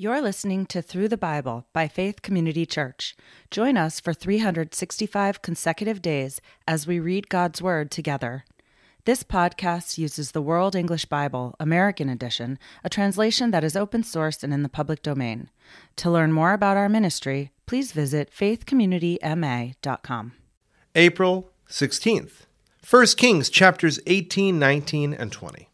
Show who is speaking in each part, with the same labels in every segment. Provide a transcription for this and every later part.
Speaker 1: You're listening to Through the Bible by Faith Community Church. Join us for 365 consecutive days as we read God's Word together. This podcast uses the World English Bible, American Edition, a translation that is open source and in the public domain. To learn more about our ministry, please visit faithcommunityma.com.
Speaker 2: April 16th. 1 Kings chapters 18, 19, and 20.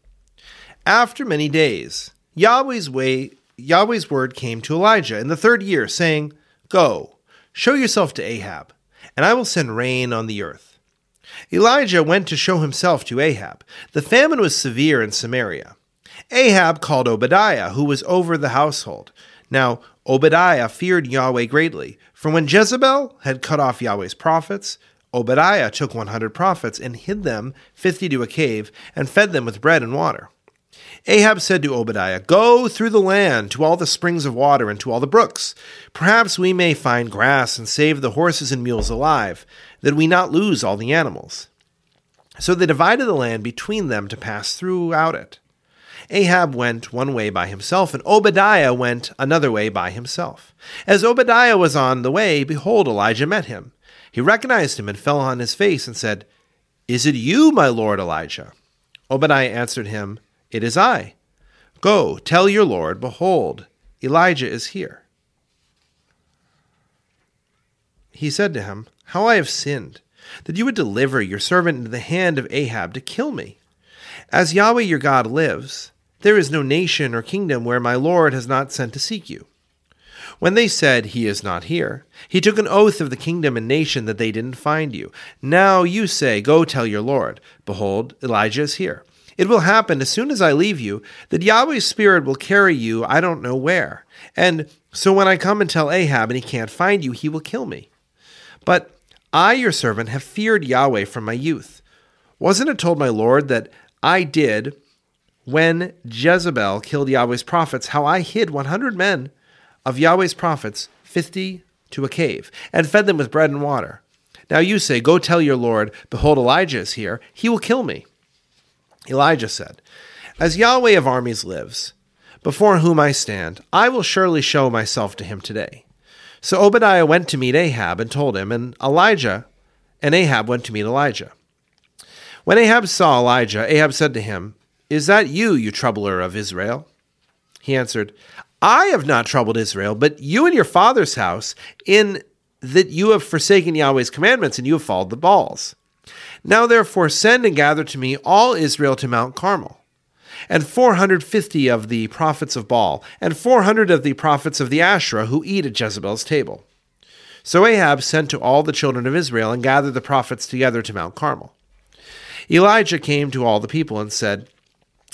Speaker 2: After many days, Yahweh's way Yahweh's word came to Elijah in the third year, saying, Go, show yourself to Ahab, and I will send rain on the earth. Elijah went to show himself to Ahab. The famine was severe in Samaria. Ahab called Obadiah, who was over the household. Now, Obadiah feared Yahweh greatly, for when Jezebel had cut off Yahweh's prophets, Obadiah took 100 prophets and hid them 50 to a cave and fed them with bread and water. Ahab said to Obadiah, Go through the land to all the springs of water and to all the brooks. Perhaps we may find grass and save the horses and mules alive, that we not lose all the animals. So they divided the land between them to pass throughout it. Ahab went one way by himself, and Obadiah went another way by himself. As Obadiah was on the way, behold, Elijah met him. He recognized him and fell on his face and said, Is it you, my lord Elijah? Obadiah answered him, it is I. Go, tell your Lord, behold, Elijah is here. He said to him, How I have sinned, that you would deliver your servant into the hand of Ahab to kill me. As Yahweh your God lives, there is no nation or kingdom where my Lord has not sent to seek you. When they said, He is not here, he took an oath of the kingdom and nation that they didn't find you. Now you say, Go tell your Lord, Behold, Elijah is here. It will happen as soon as I leave you that Yahweh's Spirit will carry you I don't know where. And so when I come and tell Ahab and he can't find you, he will kill me. But I, your servant, have feared Yahweh from my youth. Wasn't it told my Lord that I did when Jezebel killed Yahweh's prophets, how I hid 100 men of Yahweh's prophets, 50 to a cave, and fed them with bread and water? Now you say, Go tell your Lord, behold, Elijah is here. He will kill me. Elijah said, As Yahweh of armies lives, before whom I stand, I will surely show myself to him today. So Obadiah went to meet Ahab and told him, and Elijah and Ahab went to meet Elijah. When Ahab saw Elijah, Ahab said to him, Is that you, you troubler of Israel? He answered, I have not troubled Israel, but you and your father's house, in that you have forsaken Yahweh's commandments and you have followed the Baals. Now therefore send and gather to me all Israel to Mount Carmel, and 450 of the prophets of Baal, and 400 of the prophets of the Asherah who eat at Jezebel's table. So Ahab sent to all the children of Israel and gathered the prophets together to Mount Carmel. Elijah came to all the people and said,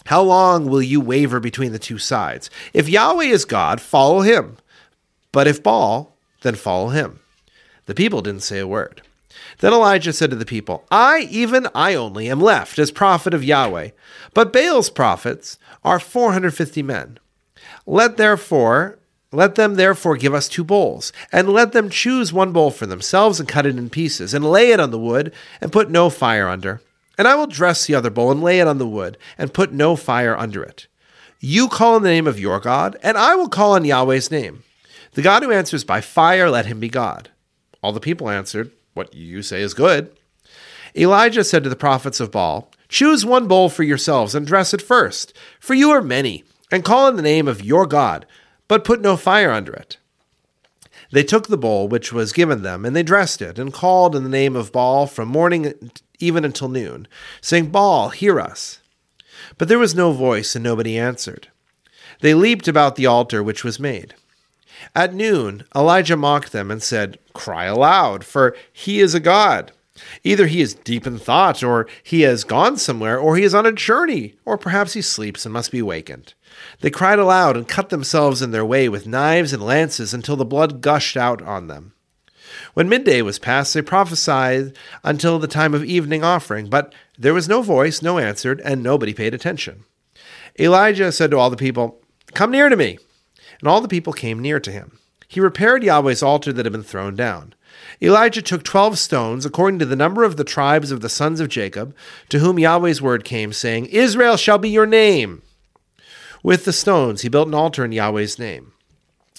Speaker 2: How long will you waver between the two sides? If Yahweh is God, follow him. But if Baal, then follow him. The people didn't say a word. Then Elijah said to the people, I, even I only, am left as prophet of Yahweh, but Baal's prophets are 450 men. Let therefore let them therefore give us two bowls, and let them choose one bowl for themselves and cut it in pieces, and lay it on the wood, and put no fire under. And I will dress the other bowl and lay it on the wood, and put no fire under it. You call on the name of your God, and I will call on Yahweh's name. The God who answers by fire, let him be God. All the people answered, what you say is good. Elijah said to the prophets of Baal, Choose one bowl for yourselves and dress it first, for you are many, and call in the name of your God, but put no fire under it. They took the bowl which was given them, and they dressed it, and called in the name of Baal from morning even until noon, saying, Baal, hear us. But there was no voice, and nobody answered. They leaped about the altar which was made. At noon, Elijah mocked them and said, Cry aloud, for he is a god. Either he is deep in thought, or he has gone somewhere, or he is on a journey, or perhaps he sleeps and must be wakened. They cried aloud and cut themselves in their way with knives and lances until the blood gushed out on them. When midday was past, they prophesied until the time of evening offering, but there was no voice, no answer, and nobody paid attention. Elijah said to all the people, Come near to me. And all the people came near to him. He repaired Yahweh's altar that had been thrown down. Elijah took twelve stones, according to the number of the tribes of the sons of Jacob, to whom Yahweh's word came, saying, Israel shall be your name. With the stones he built an altar in Yahweh's name.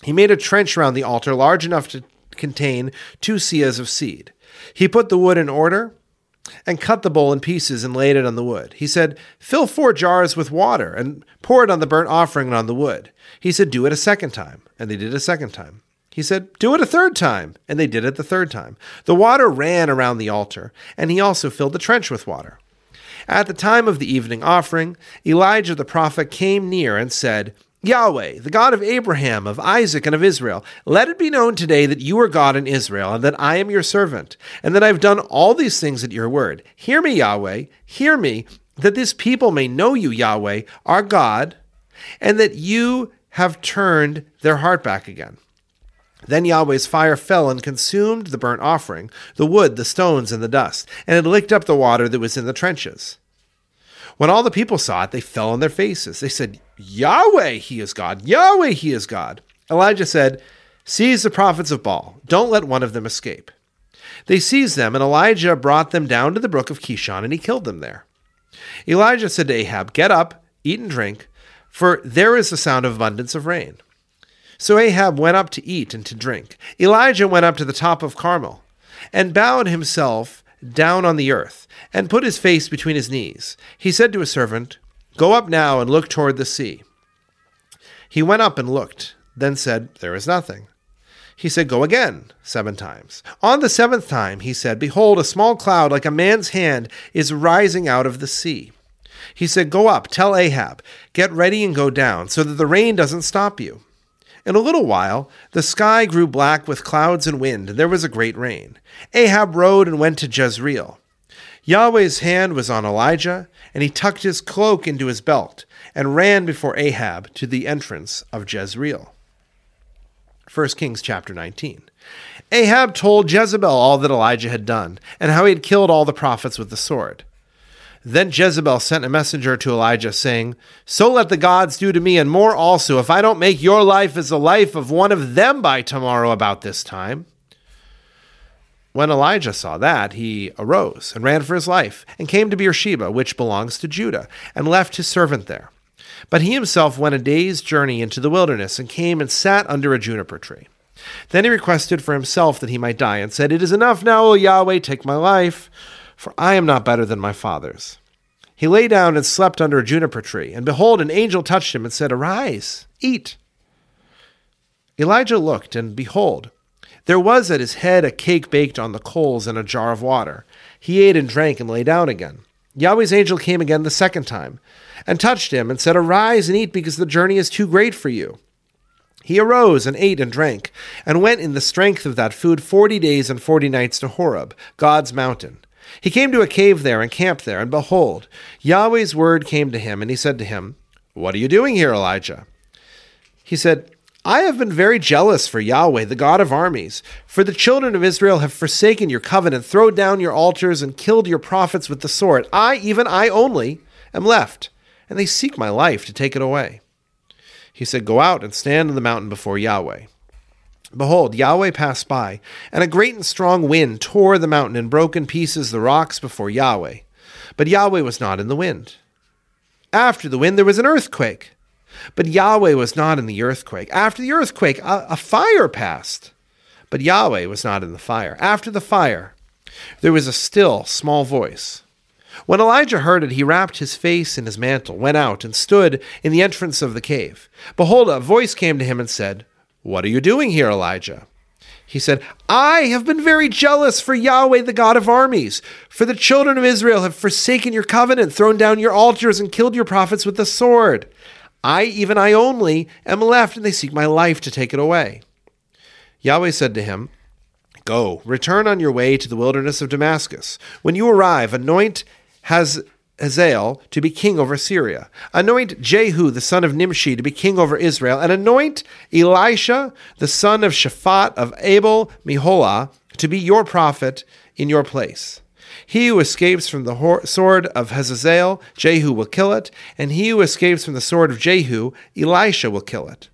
Speaker 2: He made a trench round the altar large enough to contain two seahs of seed. He put the wood in order and cut the bowl in pieces and laid it on the wood. He said, Fill four jars with water and pour it on the burnt offering and on the wood. He said, Do it a second time. And they did it a second time. He said, Do it a third time. And they did it the third time. The water ran around the altar, and he also filled the trench with water. At the time of the evening offering, Elijah the prophet came near and said, Yahweh, the God of Abraham, of Isaac, and of Israel, let it be known today that you are God in Israel, and that I am your servant, and that I have done all these things at your word. Hear me, Yahweh, hear me, that this people may know you, Yahweh, our God, and that you have turned their heart back again. Then Yahweh's fire fell and consumed the burnt offering, the wood, the stones, and the dust, and it licked up the water that was in the trenches. When all the people saw it, they fell on their faces. They said, Yahweh, he is God. Yahweh, he is God. Elijah said, Seize the prophets of Baal. Don't let one of them escape. They seized them, and Elijah brought them down to the brook of Kishon, and he killed them there. Elijah said to Ahab, Get up, eat and drink, for there is the sound of abundance of rain. So Ahab went up to eat and to drink. Elijah went up to the top of Carmel, and bowed himself down on the earth, and put his face between his knees. He said to his servant, Go up now and look toward the sea. He went up and looked, then said, There is nothing. He said, Go again, seven times. On the seventh time, he said, Behold, a small cloud like a man's hand is rising out of the sea. He said, Go up, tell Ahab, get ready and go down, so that the rain doesn't stop you. In a little while, the sky grew black with clouds and wind, and there was a great rain. Ahab rode and went to Jezreel. Yahweh's hand was on Elijah, and he tucked his cloak into his belt and ran before Ahab to the entrance of Jezreel. 1 Kings chapter 19. Ahab told Jezebel all that Elijah had done, and how he had killed all the prophets with the sword. Then Jezebel sent a messenger to Elijah, saying, So let the gods do to me, and more also, if I don't make your life as the life of one of them by tomorrow about this time. When Elijah saw that, he arose and ran for his life, and came to Beersheba, which belongs to Judah, and left his servant there. But he himself went a day's journey into the wilderness, and came and sat under a juniper tree. Then he requested for himself that he might die, and said, It is enough now, O Yahweh, take my life for I am not better than my fathers. He lay down and slept under a juniper tree, and behold, an angel touched him and said, Arise, eat. Elijah looked, and behold, there was at his head a cake baked on the coals and a jar of water. He ate and drank and lay down again. Yahweh's angel came again the second time, and touched him, and said, Arise and eat, because the journey is too great for you. He arose and ate and drank, and went in the strength of that food forty days and forty nights to Horeb, God's mountain. He came to a cave there and camped there, and behold, Yahweh's word came to him, and he said to him, What are you doing here, Elijah? He said, I have been very jealous for Yahweh, the God of armies, for the children of Israel have forsaken your covenant, thrown down your altars, and killed your prophets with the sword. I, even I only, am left, and they seek my life to take it away. He said, Go out and stand on the mountain before Yahweh. Behold, Yahweh passed by, and a great and strong wind tore the mountain and broke in pieces the rocks before Yahweh. But Yahweh was not in the wind. After the wind, there was an earthquake. But Yahweh was not in the earthquake. After the earthquake, a, a fire passed. But Yahweh was not in the fire. After the fire, there was a still, small voice. When Elijah heard it, he wrapped his face in his mantle, went out, and stood in the entrance of the cave. Behold, a voice came to him and said, what are you doing here, Elijah? He said, I have been very jealous for Yahweh, the God of armies. For the children of Israel have forsaken your covenant, thrown down your altars, and killed your prophets with the sword. I, even I only, am left, and they seek my life to take it away. Yahweh said to him, Go, return on your way to the wilderness of Damascus. When you arrive, anoint has Hazael to be king over Syria. Anoint Jehu the son of Nimshi to be king over Israel, and anoint Elisha the son of Shaphat of Abel Meholah to be your prophet in your place. He who escapes from the sword of Hazael, Jehu will kill it, and he who escapes from the sword of Jehu, Elisha will kill it.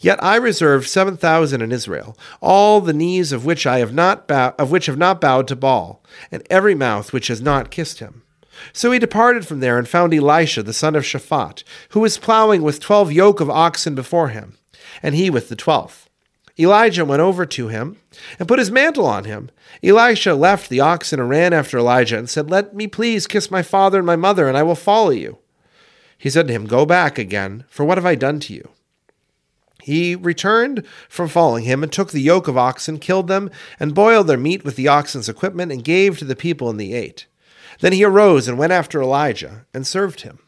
Speaker 2: Yet I reserve seven thousand in Israel, all the knees of which I have not bow- of which have not bowed to Baal, and every mouth which has not kissed him. So he departed from there and found Elisha the son of Shaphat, who was plowing with twelve yoke of oxen before him. and he with the twelfth. Elijah went over to him and put his mantle on him. Elisha left the oxen and ran after Elijah and said, Let me please kiss my father and my mother, and I will follow you. He said to him, Go back again, for what have I done to you? He returned from following him and took the yoke of oxen, killed them, and boiled their meat with the oxen's equipment, and gave to the people, and they ate. Then he arose and went after Elijah and served him.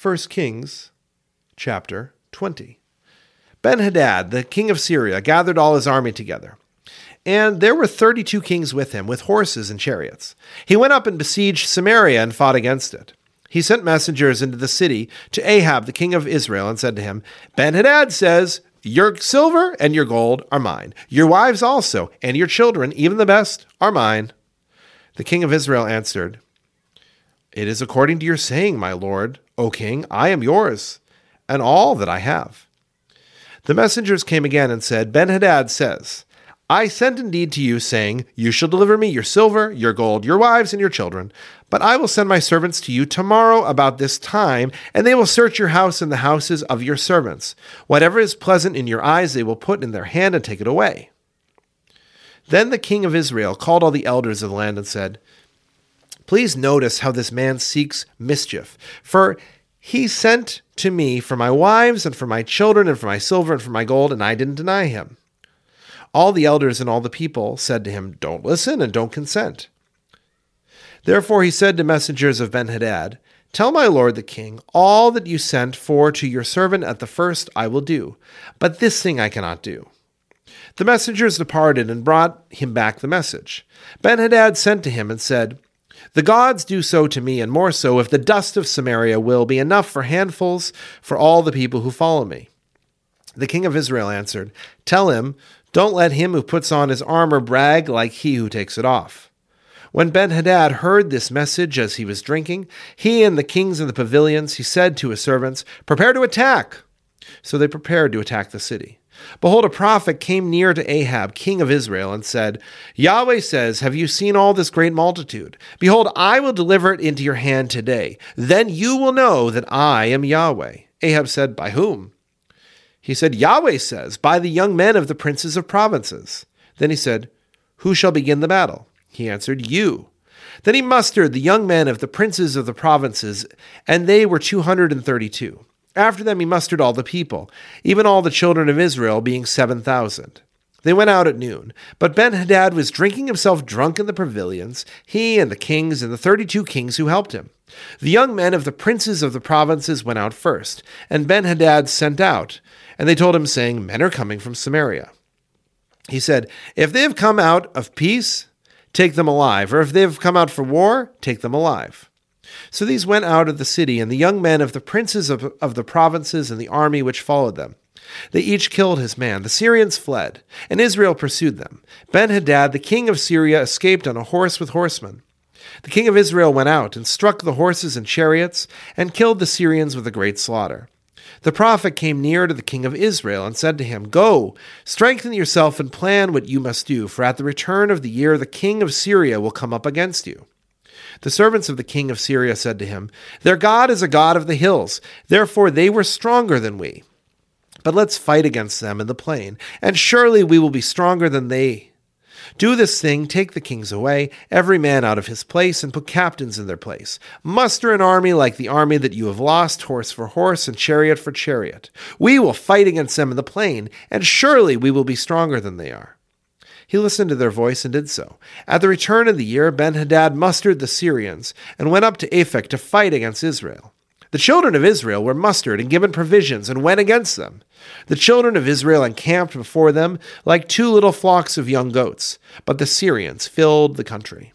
Speaker 2: 1 Kings chapter 20. Ben Hadad, the king of Syria, gathered all his army together. And there were thirty two kings with him, with horses and chariots. He went up and besieged Samaria and fought against it. He sent messengers into the city to Ahab, the king of Israel, and said to him, Ben Hadad says, Your silver and your gold are mine. Your wives also, and your children, even the best, are mine. The king of Israel answered, It is according to your saying, my lord, O king, I am yours, and all that I have. The messengers came again and said, Benhadad says, I sent indeed to you, saying, You shall deliver me your silver, your gold, your wives, and your children. But I will send my servants to you tomorrow about this time, and they will search your house and the houses of your servants. Whatever is pleasant in your eyes, they will put in their hand and take it away. Then the king of Israel called all the elders of the land and said, Please notice how this man seeks mischief, for he sent to me for my wives and for my children and for my silver and for my gold, and I didn't deny him. All the elders and all the people said to him, Don't listen and don't consent. Therefore he said to messengers of Benhadad, Tell my lord the king, all that you sent for to your servant at the first I will do, but this thing I cannot do. The messengers departed and brought him back the message. Benhadad sent to him and said, the gods do so to me, and more so, if the dust of Samaria will be enough for handfuls for all the people who follow me. The king of Israel answered, Tell him, don't let him who puts on his armor brag like he who takes it off. When Ben Hadad heard this message as he was drinking, he and the kings in the pavilions, he said to his servants, Prepare to attack. So they prepared to attack the city. Behold, a prophet came near to Ahab, king of Israel, and said, Yahweh says, Have you seen all this great multitude? Behold, I will deliver it into your hand today. Then you will know that I am Yahweh. Ahab said, By whom? He said, Yahweh says, By the young men of the princes of provinces. Then he said, Who shall begin the battle? He answered, You. Then he mustered the young men of the princes of the provinces, and they were two hundred and thirty two. After them he mustered all the people, even all the children of Israel, being seven thousand. They went out at noon, but Ben Hadad was drinking himself drunk in the pavilions, he and the kings and the thirty two kings who helped him. The young men of the princes of the provinces went out first, and Ben Hadad sent out, and they told him, saying, Men are coming from Samaria. He said, If they have come out of peace, take them alive, or if they have come out for war, take them alive. So these went out of the city, and the young men of the princes of, of the provinces and the army which followed them. They each killed his man. The Syrians fled, and Israel pursued them. Ben Hadad, the king of Syria, escaped on a horse with horsemen. The king of Israel went out and struck the horses and chariots, and killed the Syrians with a great slaughter. The prophet came near to the king of Israel and said to him, Go, strengthen yourself and plan what you must do, for at the return of the year the king of Syria will come up against you. The servants of the king of Syria said to him, Their God is a God of the hills, therefore they were stronger than we. But let's fight against them in the plain, and surely we will be stronger than they. Do this thing, take the kings away, every man out of his place, and put captains in their place. Muster an army like the army that you have lost, horse for horse, and chariot for chariot. We will fight against them in the plain, and surely we will be stronger than they are. He listened to their voice and did so. At the return of the year, Ben Hadad mustered the Syrians and went up to Aphek to fight against Israel. The children of Israel were mustered and given provisions and went against them. The children of Israel encamped before them like two little flocks of young goats, but the Syrians filled the country.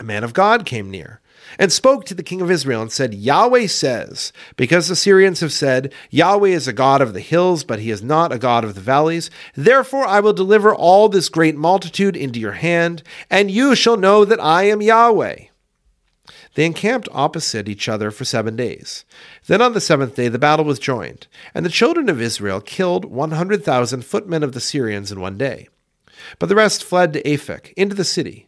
Speaker 2: A man of God came near and spoke to the king of Israel and said, Yahweh says, because the Syrians have said, Yahweh is a God of the hills, but he is not a God of the valleys, therefore I will deliver all this great multitude into your hand, and you shall know that I am Yahweh. They encamped opposite each other for seven days. Then on the seventh day the battle was joined, and the children of Israel killed one hundred thousand footmen of the Syrians in one day. But the rest fled to Aphek, into the city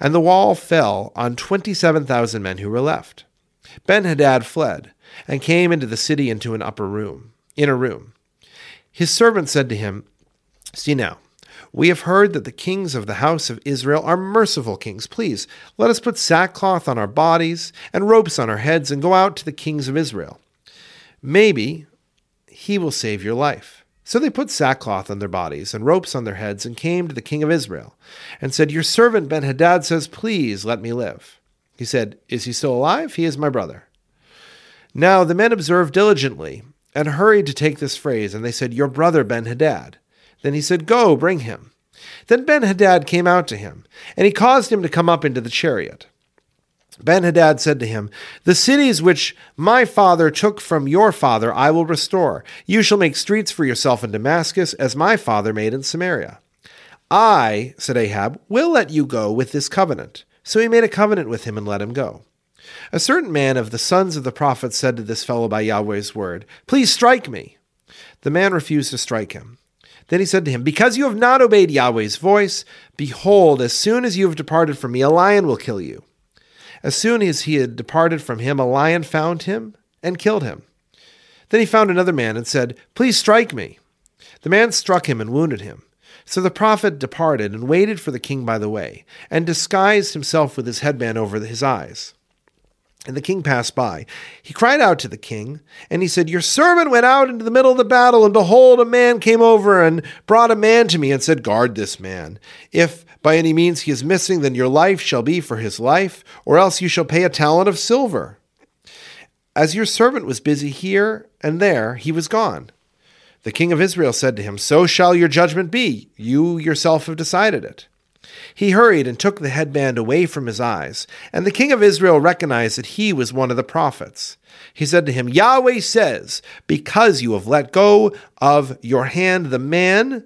Speaker 2: and the wall fell on 27,000 men who were left. Ben Hadad fled and came into the city into an upper room, inner room. His servant said to him, See now, we have heard that the kings of the house of Israel are merciful kings. Please, let us put sackcloth on our bodies and ropes on our heads and go out to the kings of Israel. Maybe he will save your life. So they put sackcloth on their bodies and ropes on their heads and came to the king of Israel and said, Your servant Ben Hadad says, Please let me live. He said, Is he still alive? He is my brother. Now the men observed diligently and hurried to take this phrase, and they said, Your brother Ben Hadad. Then he said, Go, bring him. Then Ben Hadad came out to him, and he caused him to come up into the chariot. Ben Hadad said to him, The cities which my father took from your father I will restore. You shall make streets for yourself in Damascus, as my father made in Samaria. I, said Ahab, will let you go with this covenant. So he made a covenant with him and let him go. A certain man of the sons of the prophets said to this fellow by Yahweh's word, Please strike me. The man refused to strike him. Then he said to him, Because you have not obeyed Yahweh's voice, behold, as soon as you have departed from me, a lion will kill you. As soon as he had departed from him, a lion found him and killed him. Then he found another man and said, Please strike me. The man struck him and wounded him. So the prophet departed and waited for the king by the way, and disguised himself with his headband over his eyes. And the king passed by. He cried out to the king, and he said, Your servant went out into the middle of the battle, and behold, a man came over and brought a man to me and said, Guard this man. If by any means he is missing, then your life shall be for his life, or else you shall pay a talent of silver. As your servant was busy here and there, he was gone. The king of Israel said to him, So shall your judgment be. You yourself have decided it. He hurried and took the headband away from his eyes, and the king of Israel recognized that he was one of the prophets. He said to him, Yahweh says, Because you have let go of your hand the man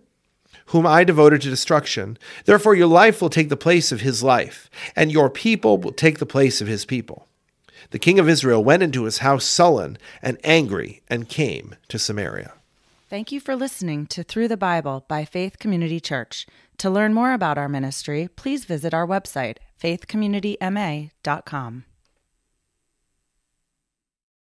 Speaker 2: whom I devoted to destruction. Therefore, your life will take the place of his life, and your people will take the place of his people. The king of Israel went into his house sullen and angry and came to Samaria.
Speaker 1: Thank you for listening to Through the Bible by Faith Community Church. To learn more about our ministry, please visit our website, faithcommunityma.com.